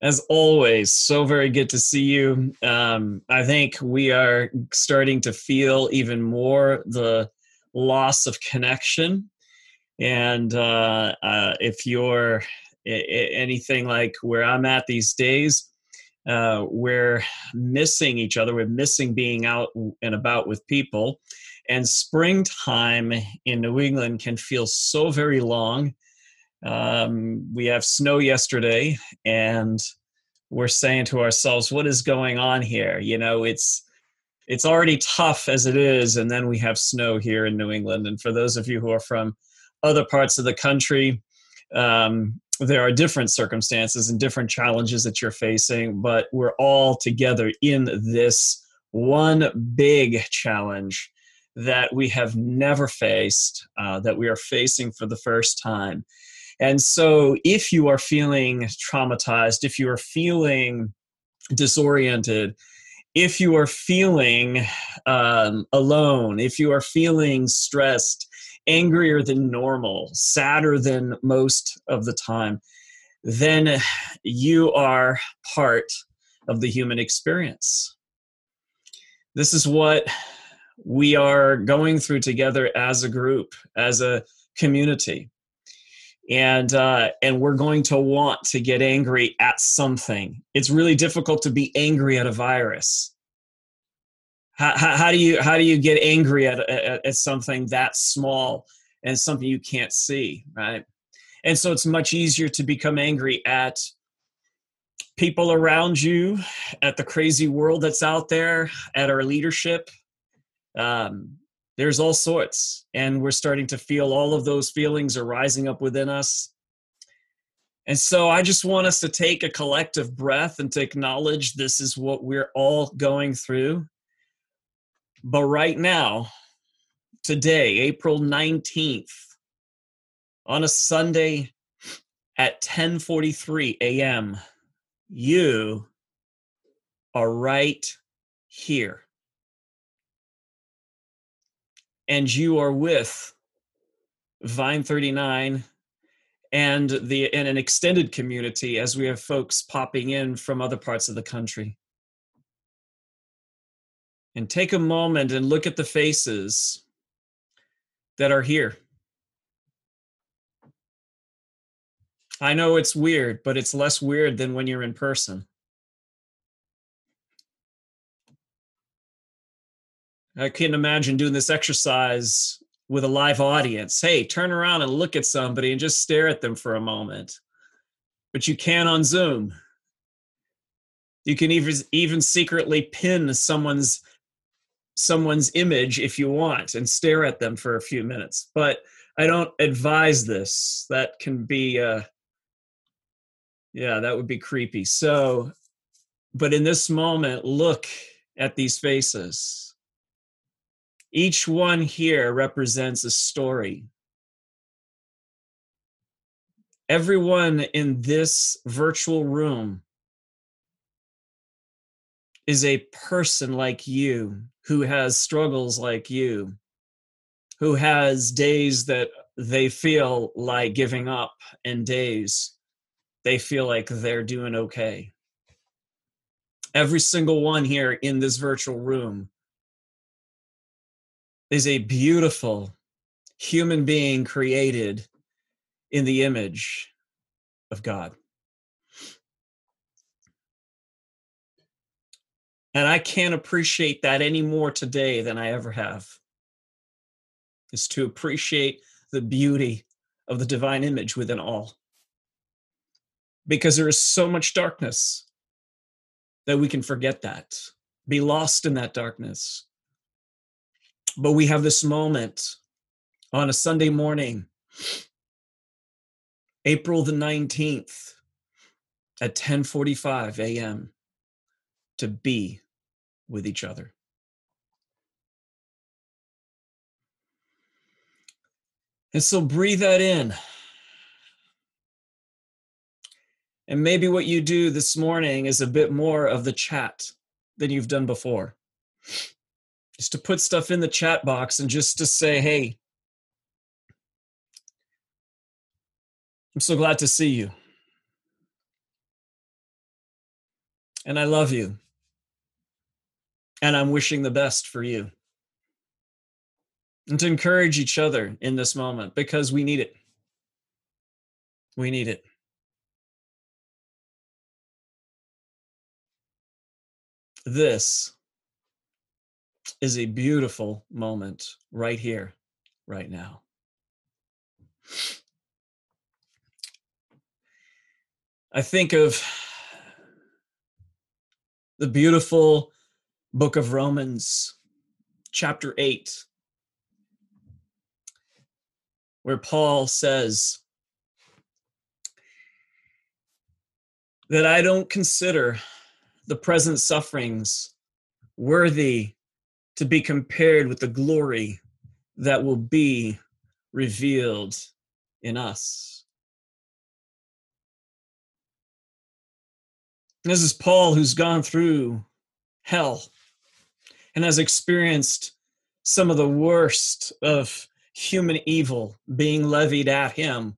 As always, so very good to see you. Um, I think we are starting to feel even more the loss of connection. And uh, uh, if you're anything like where I'm at these days, uh, we're missing each other. We're missing being out and about with people. And springtime in New England can feel so very long um, we have snow yesterday, and we're saying to ourselves, "What is going on here?" You know, it's it's already tough as it is, and then we have snow here in New England. And for those of you who are from other parts of the country, um, there are different circumstances and different challenges that you're facing, but we're all together in this one big challenge that we have never faced, uh, that we are facing for the first time. And so, if you are feeling traumatized, if you are feeling disoriented, if you are feeling um, alone, if you are feeling stressed, angrier than normal, sadder than most of the time, then you are part of the human experience. This is what we are going through together as a group, as a community and uh, and we're going to want to get angry at something. It's really difficult to be angry at a virus. How, how, how do you how do you get angry at, at, at something that small and something you can't see, right? And so it's much easier to become angry at people around you, at the crazy world that's out there, at our leadership. Um, there's all sorts and we're starting to feel all of those feelings are rising up within us and so i just want us to take a collective breath and to acknowledge this is what we're all going through but right now today april 19th on a sunday at 10:43 a.m. you are right here and you are with Vine 39 and the and an extended community as we have folks popping in from other parts of the country. And take a moment and look at the faces that are here. I know it's weird, but it's less weird than when you're in person. I can not imagine doing this exercise with a live audience. Hey, turn around and look at somebody and just stare at them for a moment. But you can on Zoom. You can even even secretly pin someone's someone's image if you want and stare at them for a few minutes. But I don't advise this. That can be uh yeah, that would be creepy. So but in this moment, look at these faces each one here represents a story. Everyone in this virtual room is a person like you who has struggles like you, who has days that they feel like giving up and days they feel like they're doing okay. Every single one here in this virtual room is a beautiful human being created in the image of God. And I can't appreciate that any more today than I ever have. Is to appreciate the beauty of the divine image within all. Because there is so much darkness that we can forget that, be lost in that darkness. But we have this moment on a Sunday morning, April the 19th at 10:45 a.m. to be with each other. And so breathe that in. And maybe what you do this morning is a bit more of the chat than you've done before is to put stuff in the chat box and just to say, hey, I'm so glad to see you. And I love you. And I'm wishing the best for you. And to encourage each other in this moment because we need it. We need it. This is a beautiful moment right here, right now. I think of the beautiful book of Romans, chapter 8, where Paul says that I don't consider the present sufferings worthy to be compared with the glory that will be revealed in us. This is Paul who's gone through hell and has experienced some of the worst of human evil being levied at him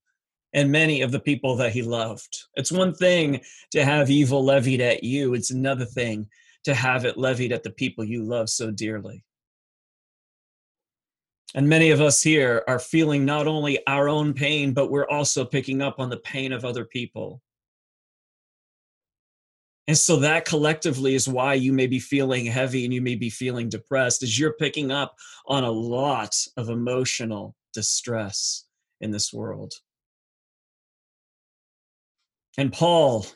and many of the people that he loved. It's one thing to have evil levied at you, it's another thing to have it levied at the people you love so dearly. And many of us here are feeling not only our own pain, but we're also picking up on the pain of other people. And so that collectively is why you may be feeling heavy and you may be feeling depressed, is you're picking up on a lot of emotional distress in this world. And Paul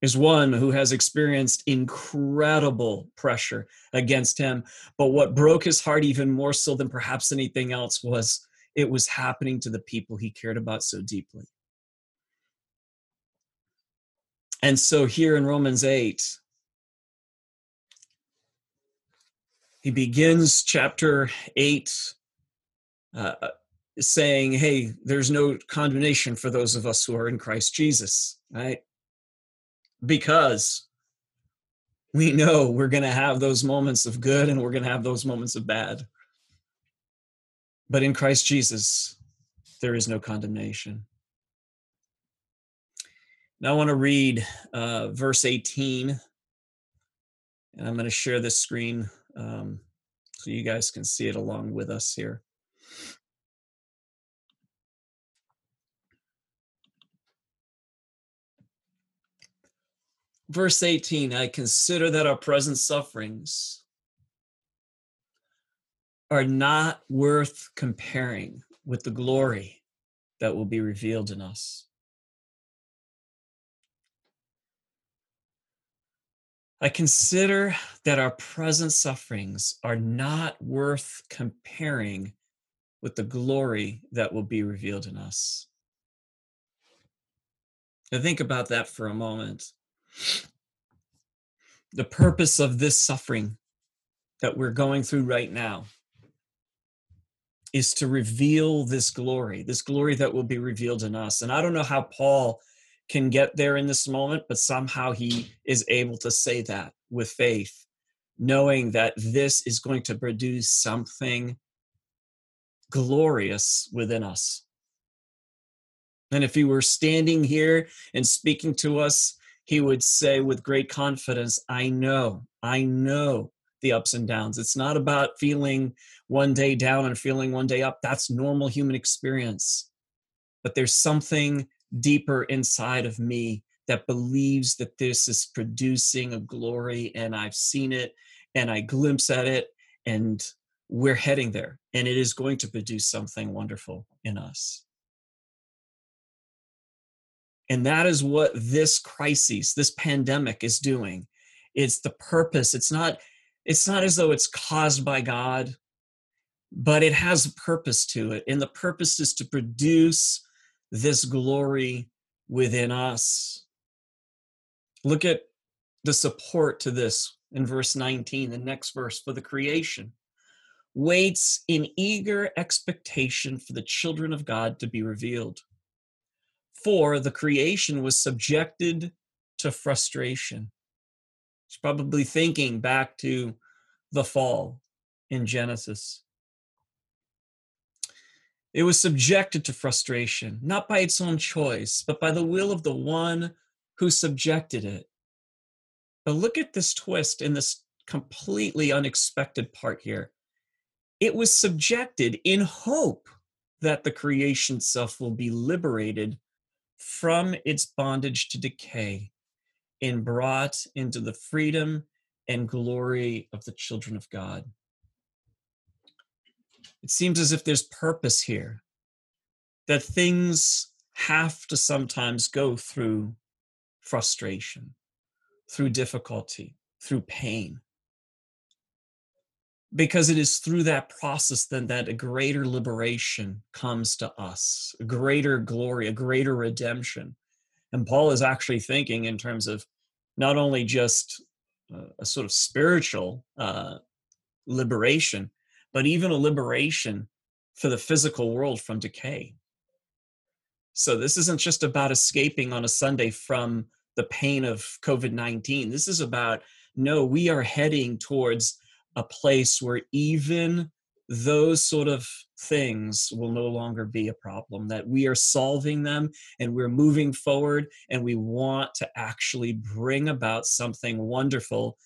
is one who has experienced incredible pressure against him. But what broke his heart even more so than perhaps anything else was it was happening to the people he cared about so deeply. And so here in Romans 8, he begins chapter 8 uh, saying, Hey, there's no condemnation for those of us who are in Christ Jesus, right? Because we know we're going to have those moments of good and we're going to have those moments of bad. But in Christ Jesus, there is no condemnation. Now I want to read uh, verse 18, and I'm going to share this screen um, so you guys can see it along with us here. Verse 18 I consider that our present sufferings are not worth comparing with the glory that will be revealed in us. I consider that our present sufferings are not worth comparing with the glory that will be revealed in us. Now, think about that for a moment. The purpose of this suffering that we're going through right now is to reveal this glory, this glory that will be revealed in us. And I don't know how Paul can get there in this moment, but somehow he is able to say that with faith, knowing that this is going to produce something glorious within us. And if he were standing here and speaking to us he would say with great confidence, I know, I know the ups and downs. It's not about feeling one day down and feeling one day up. That's normal human experience. But there's something deeper inside of me that believes that this is producing a glory, and I've seen it and I glimpse at it, and we're heading there, and it is going to produce something wonderful in us. And that is what this crisis, this pandemic is doing. It's the purpose. It's not it's not as though it's caused by God, but it has a purpose to it. And the purpose is to produce this glory within us. Look at the support to this in verse 19, the next verse for the creation waits in eager expectation for the children of God to be revealed. For the creation was subjected to frustration. It's probably thinking back to the fall in Genesis. It was subjected to frustration, not by its own choice, but by the will of the one who subjected it. But look at this twist in this completely unexpected part here. It was subjected in hope that the creation self will be liberated from its bondage to decay and brought into the freedom and glory of the children of God. It seems as if there's purpose here, that things have to sometimes go through frustration, through difficulty, through pain. Because it is through that process then that a greater liberation comes to us, a greater glory, a greater redemption. And Paul is actually thinking in terms of not only just a sort of spiritual uh, liberation, but even a liberation for the physical world from decay. So this isn't just about escaping on a Sunday from the pain of COVID 19. This is about, no, we are heading towards a place where even those sort of things will no longer be a problem, that we are solving them and we're moving forward and we want to actually bring about something wonderful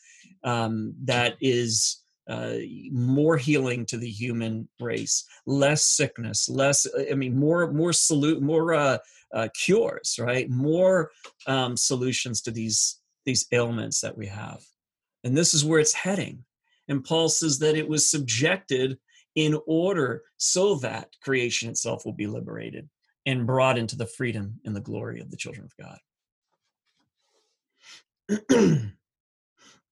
um, that is uh, more healing to the human race, less sickness, less, I mean, more, more salute, more uh, uh, cures, right? More um, solutions to these, these ailments that we have. And this is where it's heading. And Paul says that it was subjected in order so that creation itself will be liberated and brought into the freedom and the glory of the children of God.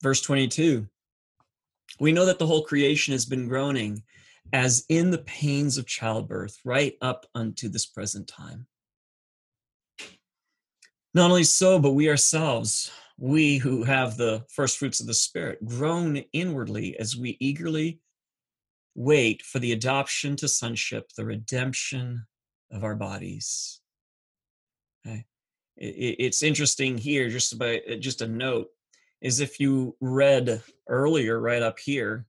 Verse 22 We know that the whole creation has been groaning as in the pains of childbirth right up unto this present time. Not only so, but we ourselves, we who have the first fruits of the Spirit, groan inwardly as we eagerly wait for the adoption to sonship, the redemption of our bodies. Okay. It's interesting here, just about uh, just a note, is if you read earlier, right up here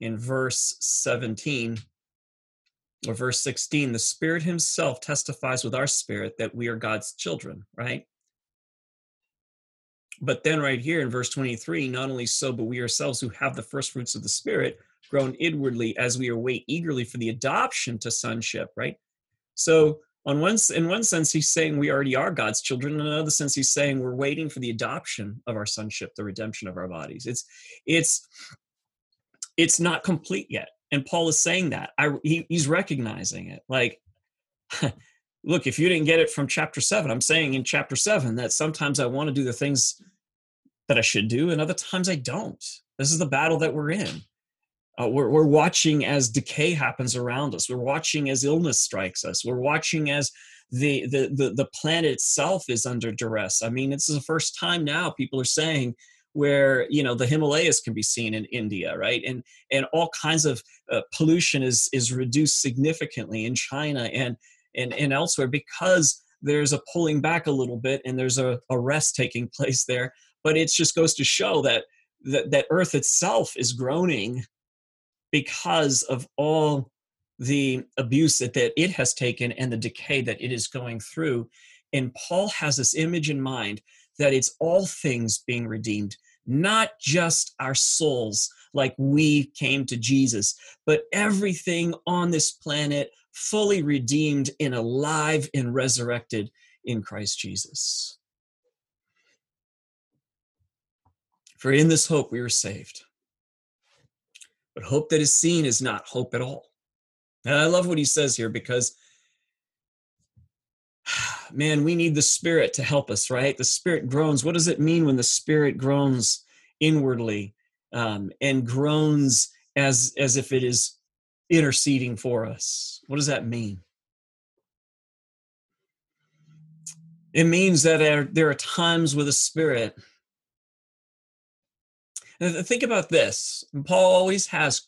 in verse 17 or verse 16, the Spirit Himself testifies with our spirit that we are God's children, right? But then, right here in verse 23, not only so, but we ourselves who have the first fruits of the Spirit groan inwardly as we await eagerly for the adoption to sonship, right? So on one in one sense he's saying we already are god's children. In another sense he's saying we're waiting for the adoption of our sonship the redemption of our bodies. It's it's it's not complete yet. And paul is saying that. I, he, he's recognizing it. Like look if you didn't get it from chapter 7 i'm saying in chapter 7 that sometimes i want to do the things that i should do and other times i don't this is the battle that we're in uh, we're, we're watching as decay happens around us. We're watching as illness strikes us. We're watching as the, the, the, the planet itself is under duress. I mean, this is the first time now people are saying where you know the Himalayas can be seen in India, right? And and all kinds of uh, pollution is is reduced significantly in China and and and elsewhere because there's a pulling back a little bit and there's a, a rest taking place there. But it just goes to show that that, that Earth itself is groaning because of all the abuse that, that it has taken and the decay that it is going through. And Paul has this image in mind that it's all things being redeemed, not just our souls, like we came to Jesus, but everything on this planet fully redeemed and alive and resurrected in Christ Jesus. For in this hope we were saved. But hope that is seen is not hope at all. And I love what he says here because, man, we need the Spirit to help us, right? The Spirit groans. What does it mean when the Spirit groans inwardly um, and groans as, as if it is interceding for us? What does that mean? It means that there, are times with the Spirit Think about this. Paul always has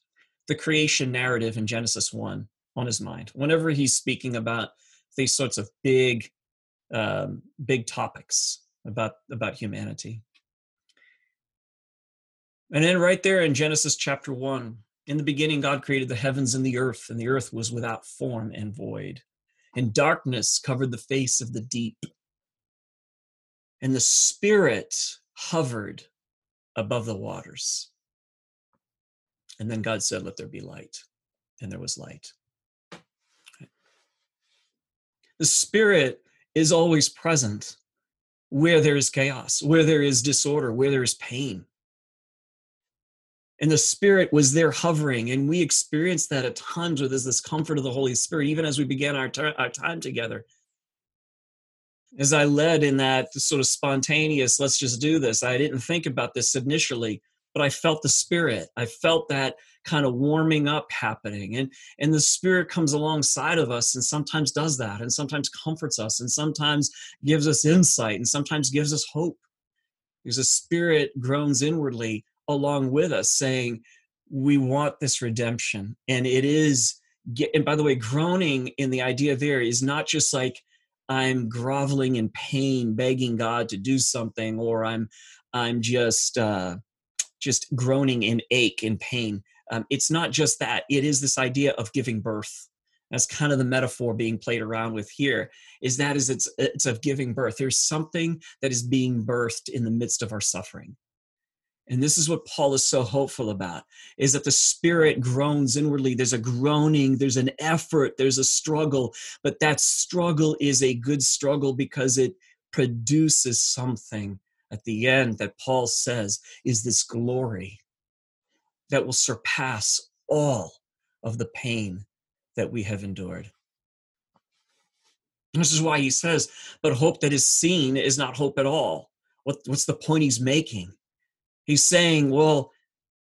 the creation narrative in Genesis 1 on his mind whenever he's speaking about these sorts of big, um, big topics about, about humanity. And then right there in Genesis chapter 1, in the beginning, God created the heavens and the earth, and the earth was without form and void. And darkness covered the face of the deep. And the Spirit hovered above the waters. And then God said, Let there be light. And there was light. The Spirit is always present where there is chaos, where there is disorder, where there is pain. And the Spirit was there hovering, and we experienced that at times there's this comfort of the Holy Spirit, even as we began our, our time together. As I led in that sort of spontaneous, let's just do this, I didn't think about this initially, but I felt the Spirit. I felt that kind of warming up happening and and the spirit comes alongside of us and sometimes does that and sometimes comforts us and sometimes gives us insight and sometimes gives us hope because the spirit groans inwardly along with us saying we want this redemption and it is and by the way groaning in the idea there is not just like i'm groveling in pain begging god to do something or i'm i'm just uh just groaning in ache and pain. Um, it's not just that. It is this idea of giving birth. That's kind of the metaphor being played around with here is that is it's it's of giving birth. There's something that is being birthed in the midst of our suffering and this is what paul is so hopeful about is that the spirit groans inwardly there's a groaning there's an effort there's a struggle but that struggle is a good struggle because it produces something at the end that paul says is this glory that will surpass all of the pain that we have endured. This is why he says, but hope that is seen is not hope at all. What, what's the point he's making? He's saying, well,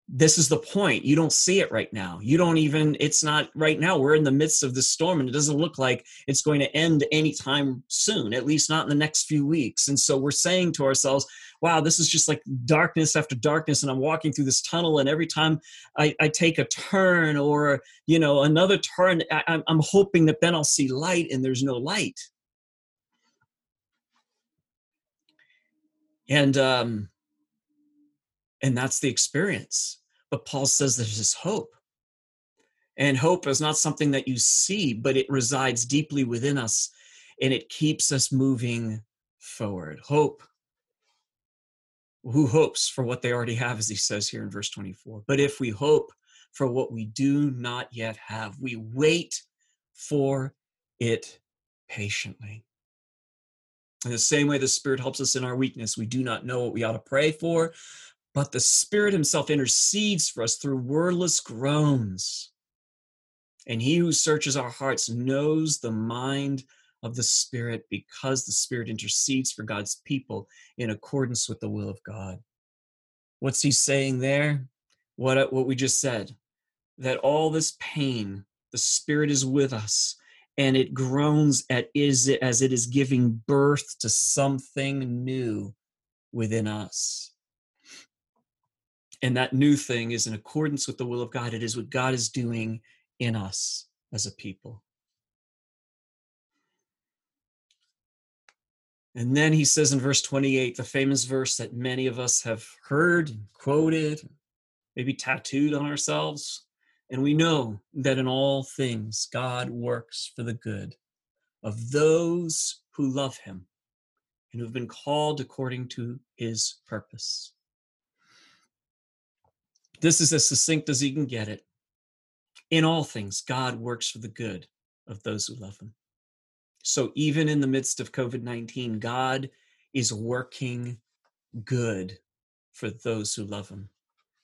this is the point. You don't see it right now. You don't even, it's not right now. We're in the midst of this storm and it doesn't look like it's going to end anytime soon, at least not in the next few weeks. And so we're saying to ourselves, wow, this is just like darkness after darkness. And I'm walking through this tunnel. And every time I, I take a turn or, you know, another turn, I, I'm hoping that then I'll see light and there's no light. And, um, and that's the experience. But Paul says there's this hope. And hope is not something that you see, but it resides deeply within us and it keeps us moving forward. Hope. Who hopes for what they already have, as he says here in verse 24? But if we hope for what we do not yet have, we wait for it patiently. In the same way the Spirit helps us in our weakness, we do not know what we ought to pray for, but the Spirit Himself intercedes for us through wordless groans. And He who searches our hearts knows the mind of the Spirit because the Spirit intercedes for God's people in accordance with the will of God. What's He saying there? What, uh, what we just said that all this pain, the Spirit is with us and it groans at is it as it is giving birth to something new within us and that new thing is in accordance with the will of God. It is what God is doing in us as a people. And then he says in verse 28, the famous verse that many of us have heard and quoted, maybe tattooed on ourselves. And we know that in all things, God works for the good of those who love him and who have been called according to his purpose. This is as succinct as you can get it. In all things, God works for the good of those who love him. So even in the midst of COVID 19, God is working good for those who love him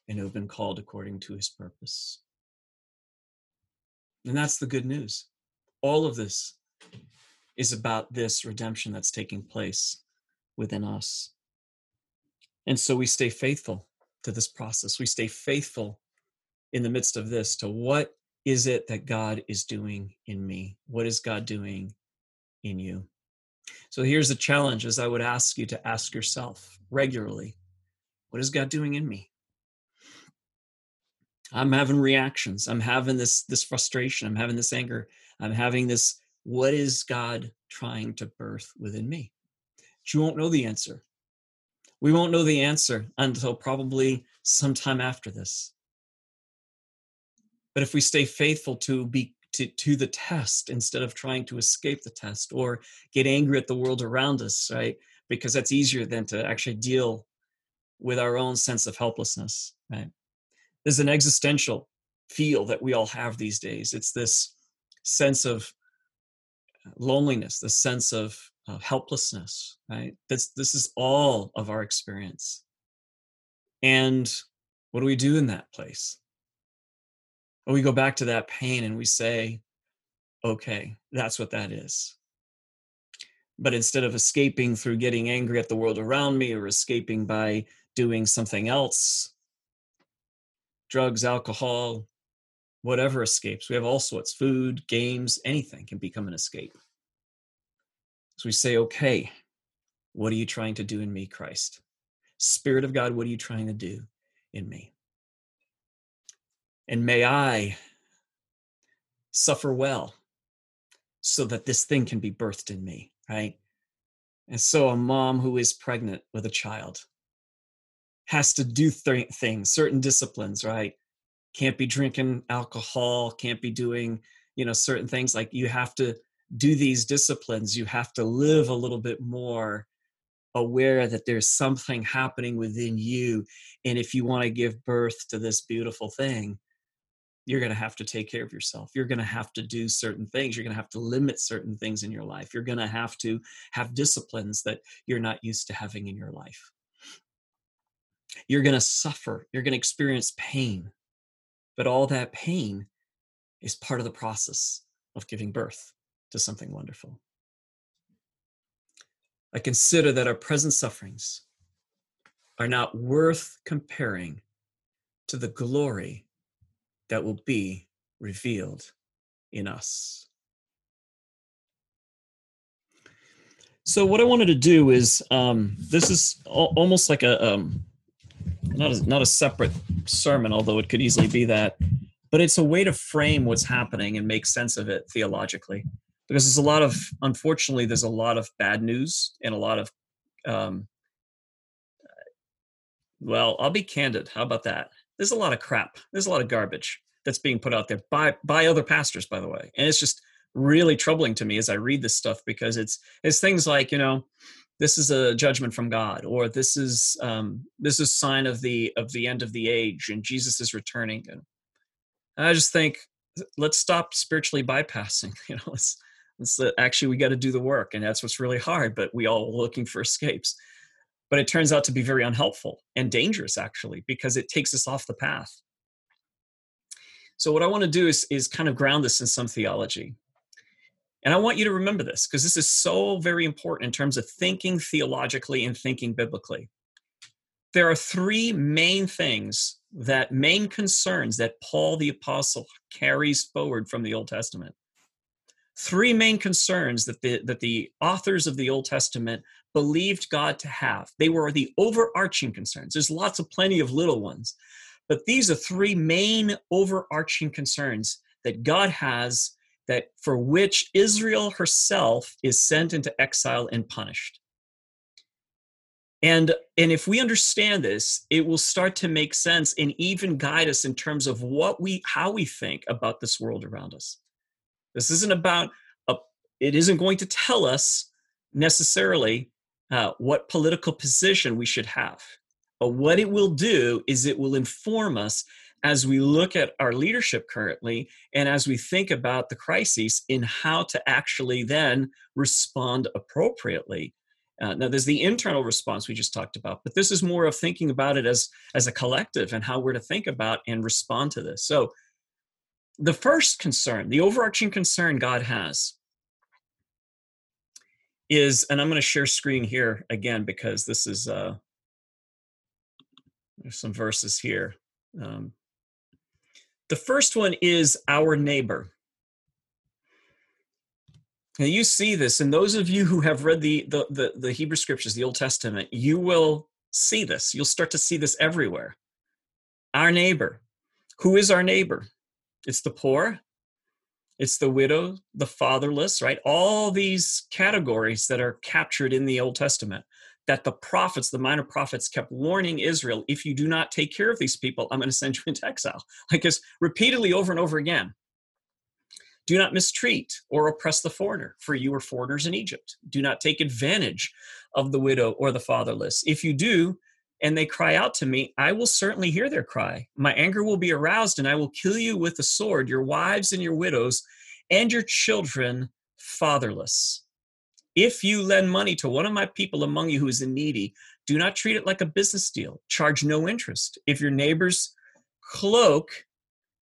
and who have been called according to his purpose. And that's the good news. All of this is about this redemption that's taking place within us. And so we stay faithful to this process. We stay faithful in the midst of this to what is it that God is doing in me? What is God doing in you? So here's the challenge as I would ask you to ask yourself regularly what is God doing in me? I'm having reactions. I'm having this this frustration. I'm having this anger. I'm having this what is God trying to birth within me? But you won't know the answer we won't know the answer until probably sometime after this. But if we stay faithful to be to, to the test instead of trying to escape the test or get angry at the world around us, right? Because that's easier than to actually deal with our own sense of helplessness, right? There's an existential feel that we all have these days. It's this sense of loneliness, the sense of uh, helplessness, right? This, this is all of our experience. And what do we do in that place? Well, we go back to that pain and we say, okay, that's what that is. But instead of escaping through getting angry at the world around me or escaping by doing something else, drugs, alcohol, whatever escapes, we have all sorts food, games, anything can become an escape. So we say, okay, what are you trying to do in me, Christ? Spirit of God, what are you trying to do in me? And may I suffer well so that this thing can be birthed in me, right? And so a mom who is pregnant with a child has to do th- things, certain disciplines, right? Can't be drinking alcohol, can't be doing, you know, certain things like you have to do these disciplines, you have to live a little bit more aware that there's something happening within you. And if you want to give birth to this beautiful thing, you're going to have to take care of yourself. You're going to have to do certain things. You're going to have to limit certain things in your life. You're going to have to have disciplines that you're not used to having in your life. You're going to suffer. You're going to experience pain. But all that pain is part of the process of giving birth to something wonderful. I consider that our present sufferings are not worth comparing to the glory that will be revealed in us. So what I wanted to do is um, this is al- almost like a um, not a, not a separate sermon, although it could easily be that, but it's a way to frame what's happening and make sense of it theologically. Because there's a lot of, unfortunately, there's a lot of bad news and a lot of, um, well, I'll be candid. How about that? there's a lot of crap there's a lot of garbage that's being put out there by by other pastors by the way and it's just really troubling to me as i read this stuff because it's it's things like you know this is a judgment from god or this is um this is sign of the of the end of the age and jesus is returning and i just think let's stop spiritually bypassing you know let's let's actually we got to do the work and that's what's really hard but we all looking for escapes. But it turns out to be very unhelpful and dangerous actually because it takes us off the path. So what i want to do is is kind of ground this in some theology. And i want you to remember this because this is so very important in terms of thinking theologically and thinking biblically. There are three main things that main concerns that paul the apostle carries forward from the old testament three main concerns that the that the authors of the old testament believed God to have. They were the overarching concerns. There's lots of plenty of little ones, but these are three main overarching concerns that God has that for which Israel herself is sent into exile and punished. And, and if we understand this, it will start to make sense and even guide us in terms of what we how we think about this world around us. This isn't about a, it isn't going to tell us necessarily uh, what political position we should have. But what it will do is it will inform us as we look at our leadership currently and as we think about the crises in how to actually then respond appropriately. Uh, now, there's the internal response we just talked about, but this is more of thinking about it as, as a collective and how we're to think about and respond to this. So, the first concern, the overarching concern God has, is, and I'm going to share screen here again because this is, uh, there's some verses here. Um, the first one is our neighbor. Now you see this, and those of you who have read the, the, the, the Hebrew scriptures, the Old Testament, you will see this. You'll start to see this everywhere. Our neighbor. Who is our neighbor? It's the poor, it's the widow, the fatherless, right? All these categories that are captured in the Old Testament that the prophets, the minor prophets, kept warning Israel if you do not take care of these people, I'm going to send you into exile. Like this repeatedly over and over again. Do not mistreat or oppress the foreigner, for you were foreigners in Egypt. Do not take advantage of the widow or the fatherless. If you do, and they cry out to me, I will certainly hear their cry. My anger will be aroused, and I will kill you with the sword, your wives and your widows, and your children fatherless. If you lend money to one of my people among you who is in needy, do not treat it like a business deal. Charge no interest. If your neighbor's cloak,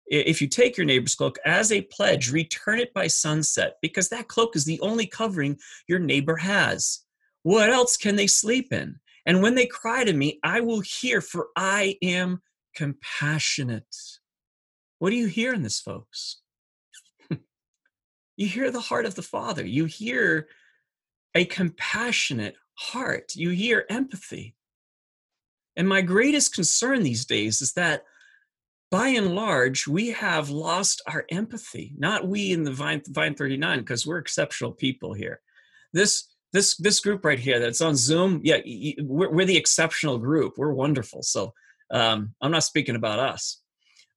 if you take your neighbor's cloak as a pledge, return it by sunset, because that cloak is the only covering your neighbor has. What else can they sleep in? And when they cry to me, I will hear, for I am compassionate. What do you hear in this, folks? you hear the heart of the Father. You hear a compassionate heart. You hear empathy. And my greatest concern these days is that by and large, we have lost our empathy. Not we in the Vine, Vine 39, because we're exceptional people here. This this this group right here that's on Zoom, yeah, we're, we're the exceptional group. We're wonderful. So um, I'm not speaking about us,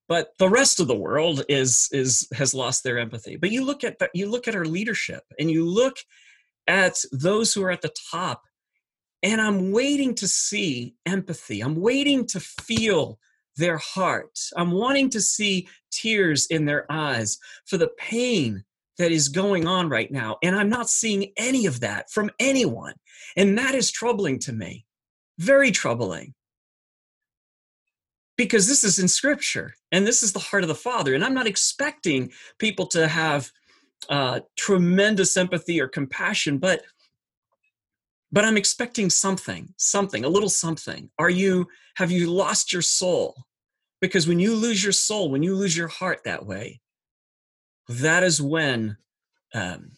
but the rest of the world is is has lost their empathy. But you look at the, you look at our leadership, and you look at those who are at the top, and I'm waiting to see empathy. I'm waiting to feel their heart. I'm wanting to see tears in their eyes for the pain that is going on right now. And I'm not seeing any of that from anyone. And that is troubling to me. Very troubling. Because this is in scripture and this is the heart of the Father. And I'm not expecting people to have uh, tremendous empathy or compassion, but but I'm expecting something, something, a little something. Are you, have you lost your soul? Because when you lose your soul, when you lose your heart that way, that is when, um,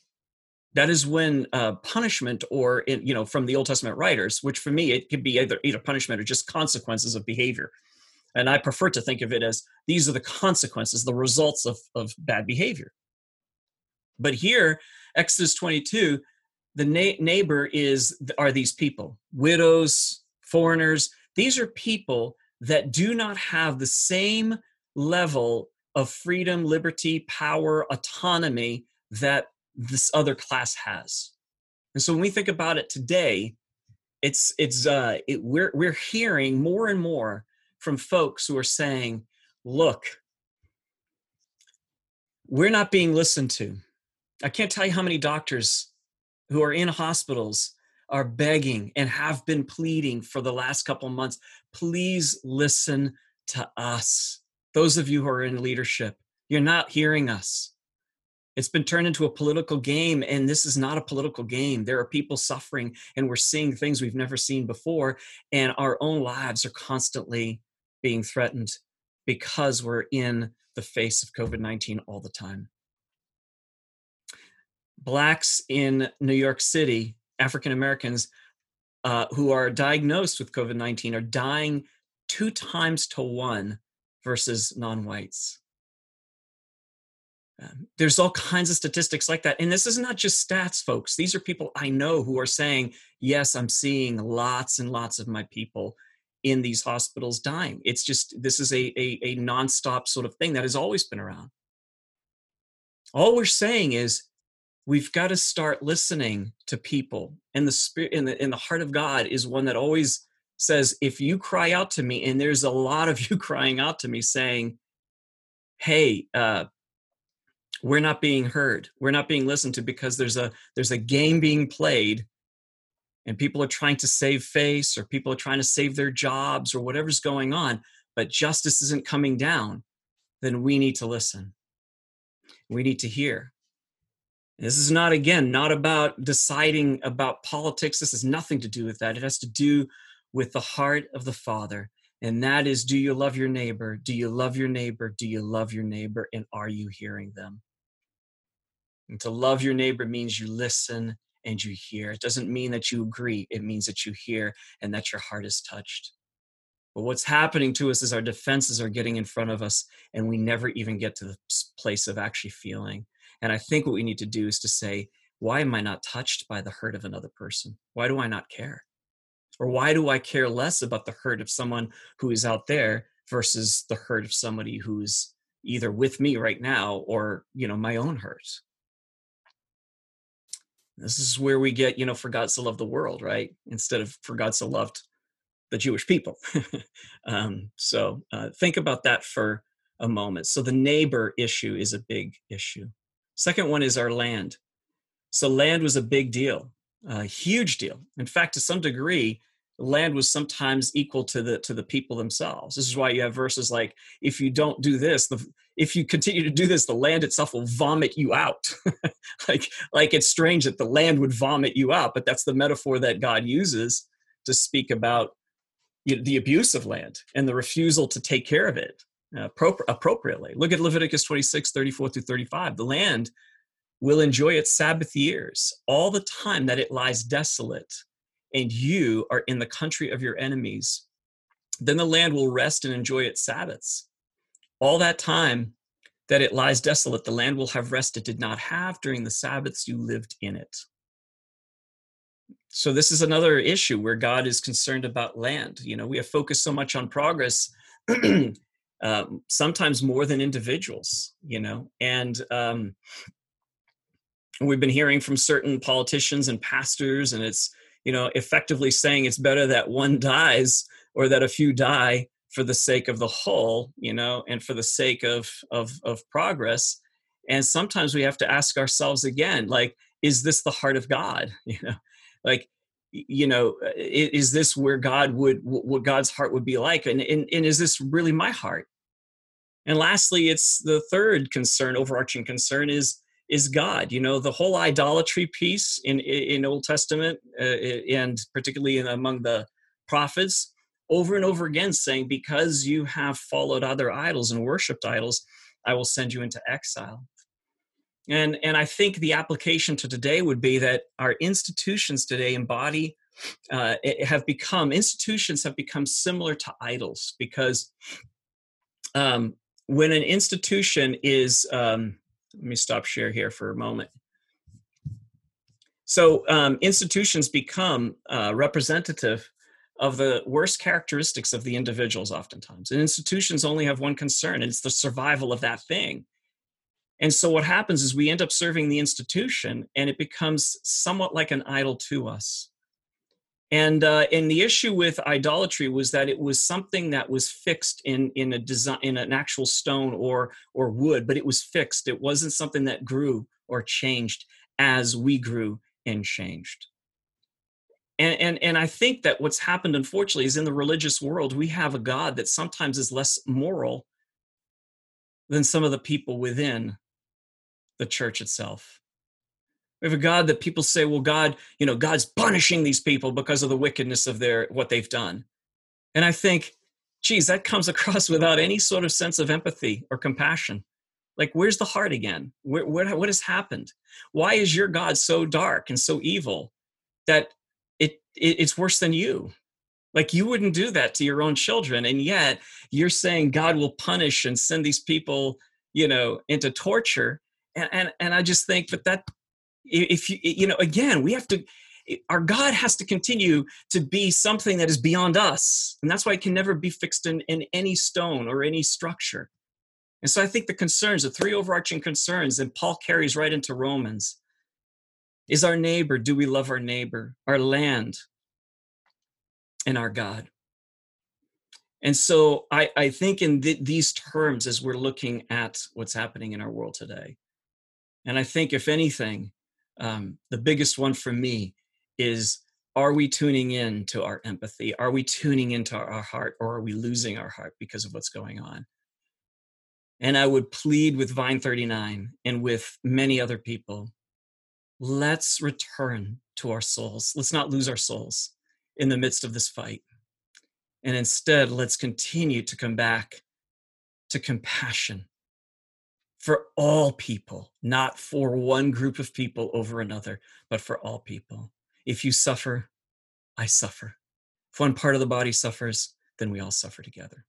that is when uh, punishment or in, you know from the old testament writers which for me it could be either either punishment or just consequences of behavior. And i prefer to think of it as these are the consequences the results of, of bad behavior. But here exodus 22 the na- neighbor is are these people widows foreigners. These are people that do not have the same level of freedom liberty power autonomy that this other class has. And so when we think about it today it's it's uh it, we're we're hearing more and more from folks who are saying look we're not being listened to. I can't tell you how many doctors who are in hospitals are begging and have been pleading for the last couple months please listen to us those of you who are in leadership you're not hearing us. It's been turned into a political game and this is not a political game. There are people suffering and we're seeing things we've never seen before and our own lives are constantly being threatened because we're in the face of covid-19 all the time. Blacks in New York City, African Americans uh, who are diagnosed with COVID 19 are dying two times to one versus non whites. Um, there's all kinds of statistics like that. And this is not just stats, folks. These are people I know who are saying, yes, I'm seeing lots and lots of my people in these hospitals dying. It's just, this is a, a, a nonstop sort of thing that has always been around. All we're saying is we've got to start listening to people and the spirit in the in the heart of god is one that always says if you cry out to me and there's a lot of you crying out to me saying hey uh we're not being heard we're not being listened to because there's a there's a game being played and people are trying to save face or people are trying to save their jobs or whatever's going on but justice isn't coming down then we need to listen we need to hear this is not, again, not about deciding about politics. This has nothing to do with that. It has to do with the heart of the Father. And that is do you love your neighbor? Do you love your neighbor? Do you love your neighbor? And are you hearing them? And to love your neighbor means you listen and you hear. It doesn't mean that you agree, it means that you hear and that your heart is touched. But what's happening to us is our defenses are getting in front of us, and we never even get to the place of actually feeling. And I think what we need to do is to say, why am I not touched by the hurt of another person? Why do I not care? Or why do I care less about the hurt of someone who is out there versus the hurt of somebody who's either with me right now or, you know, my own hurt? This is where we get, you know, for God so loved the world, right? Instead of for God so loved the Jewish people. um, so uh, think about that for a moment. So the neighbor issue is a big issue. Second one is our land. So land was a big deal, a huge deal. In fact, to some degree, land was sometimes equal to the to the people themselves. This is why you have verses like, "If you don't do this, the if you continue to do this, the land itself will vomit you out." like like it's strange that the land would vomit you out, but that's the metaphor that God uses to speak about you know, the abuse of land and the refusal to take care of it uh, appropriately. Look at Leviticus 26, 34 through 35. The land will enjoy its Sabbath years all the time that it lies desolate, and you are in the country of your enemies. Then the land will rest and enjoy its Sabbaths. All that time that it lies desolate, the land will have rest it did not have during the Sabbaths you lived in it so this is another issue where God is concerned about land. You know, we have focused so much on progress, um, sometimes more than individuals. You know, and um, we've been hearing from certain politicians and pastors, and it's you know effectively saying it's better that one dies or that a few die for the sake of the whole. You know, and for the sake of of of progress. And sometimes we have to ask ourselves again, like, is this the heart of God? You know like you know uh, is this where god would what god's heart would be like and, and, and is this really my heart and lastly it's the third concern overarching concern is is god you know the whole idolatry piece in in old testament uh, and particularly in, among the prophets over and over again saying because you have followed other idols and worshiped idols i will send you into exile. And, and I think the application to today would be that our institutions today embody, uh, have become, institutions have become similar to idols because um, when an institution is, um, let me stop share here for a moment. So um, institutions become uh, representative of the worst characteristics of the individuals oftentimes. And institutions only have one concern, and it's the survival of that thing. And so what happens is we end up serving the institution and it becomes somewhat like an idol to us. And uh, and the issue with idolatry was that it was something that was fixed in in a design in an actual stone or or wood, but it was fixed. It wasn't something that grew or changed as we grew and changed. And, and and I think that what's happened, unfortunately, is in the religious world we have a God that sometimes is less moral than some of the people within the church itself. We have a God that people say, well, God, you know, God's punishing these people because of the wickedness of their what they've done. And I think, geez, that comes across without any sort of sense of empathy or compassion. Like, where's the heart again? Where, where, what has happened? Why is your God so dark and so evil that it, it it's worse than you? Like you wouldn't do that to your own children, and yet you're saying God will punish and send these people, you know, into torture and and, and i just think but that if you you know again we have to our god has to continue to be something that is beyond us and that's why it can never be fixed in, in any stone or any structure. And so i think the concerns the three overarching concerns and paul carries right into romans is our neighbor. Do we love our neighbor our land and our god? And so i, I think in th- these terms as we're looking at what's happening in our world today and I think, if anything, um, the biggest one for me is are we tuning in to our empathy? Are we tuning into our heart or are we losing our heart because of what's going on? And I would plead with Vine 39 and with many other people let's return to our souls. Let's not lose our souls in the midst of this fight. And instead, let's continue to come back to compassion for all people, not for one group of people over another, but for all people. If you suffer, I suffer. If one part of the body suffers, then we all suffer together.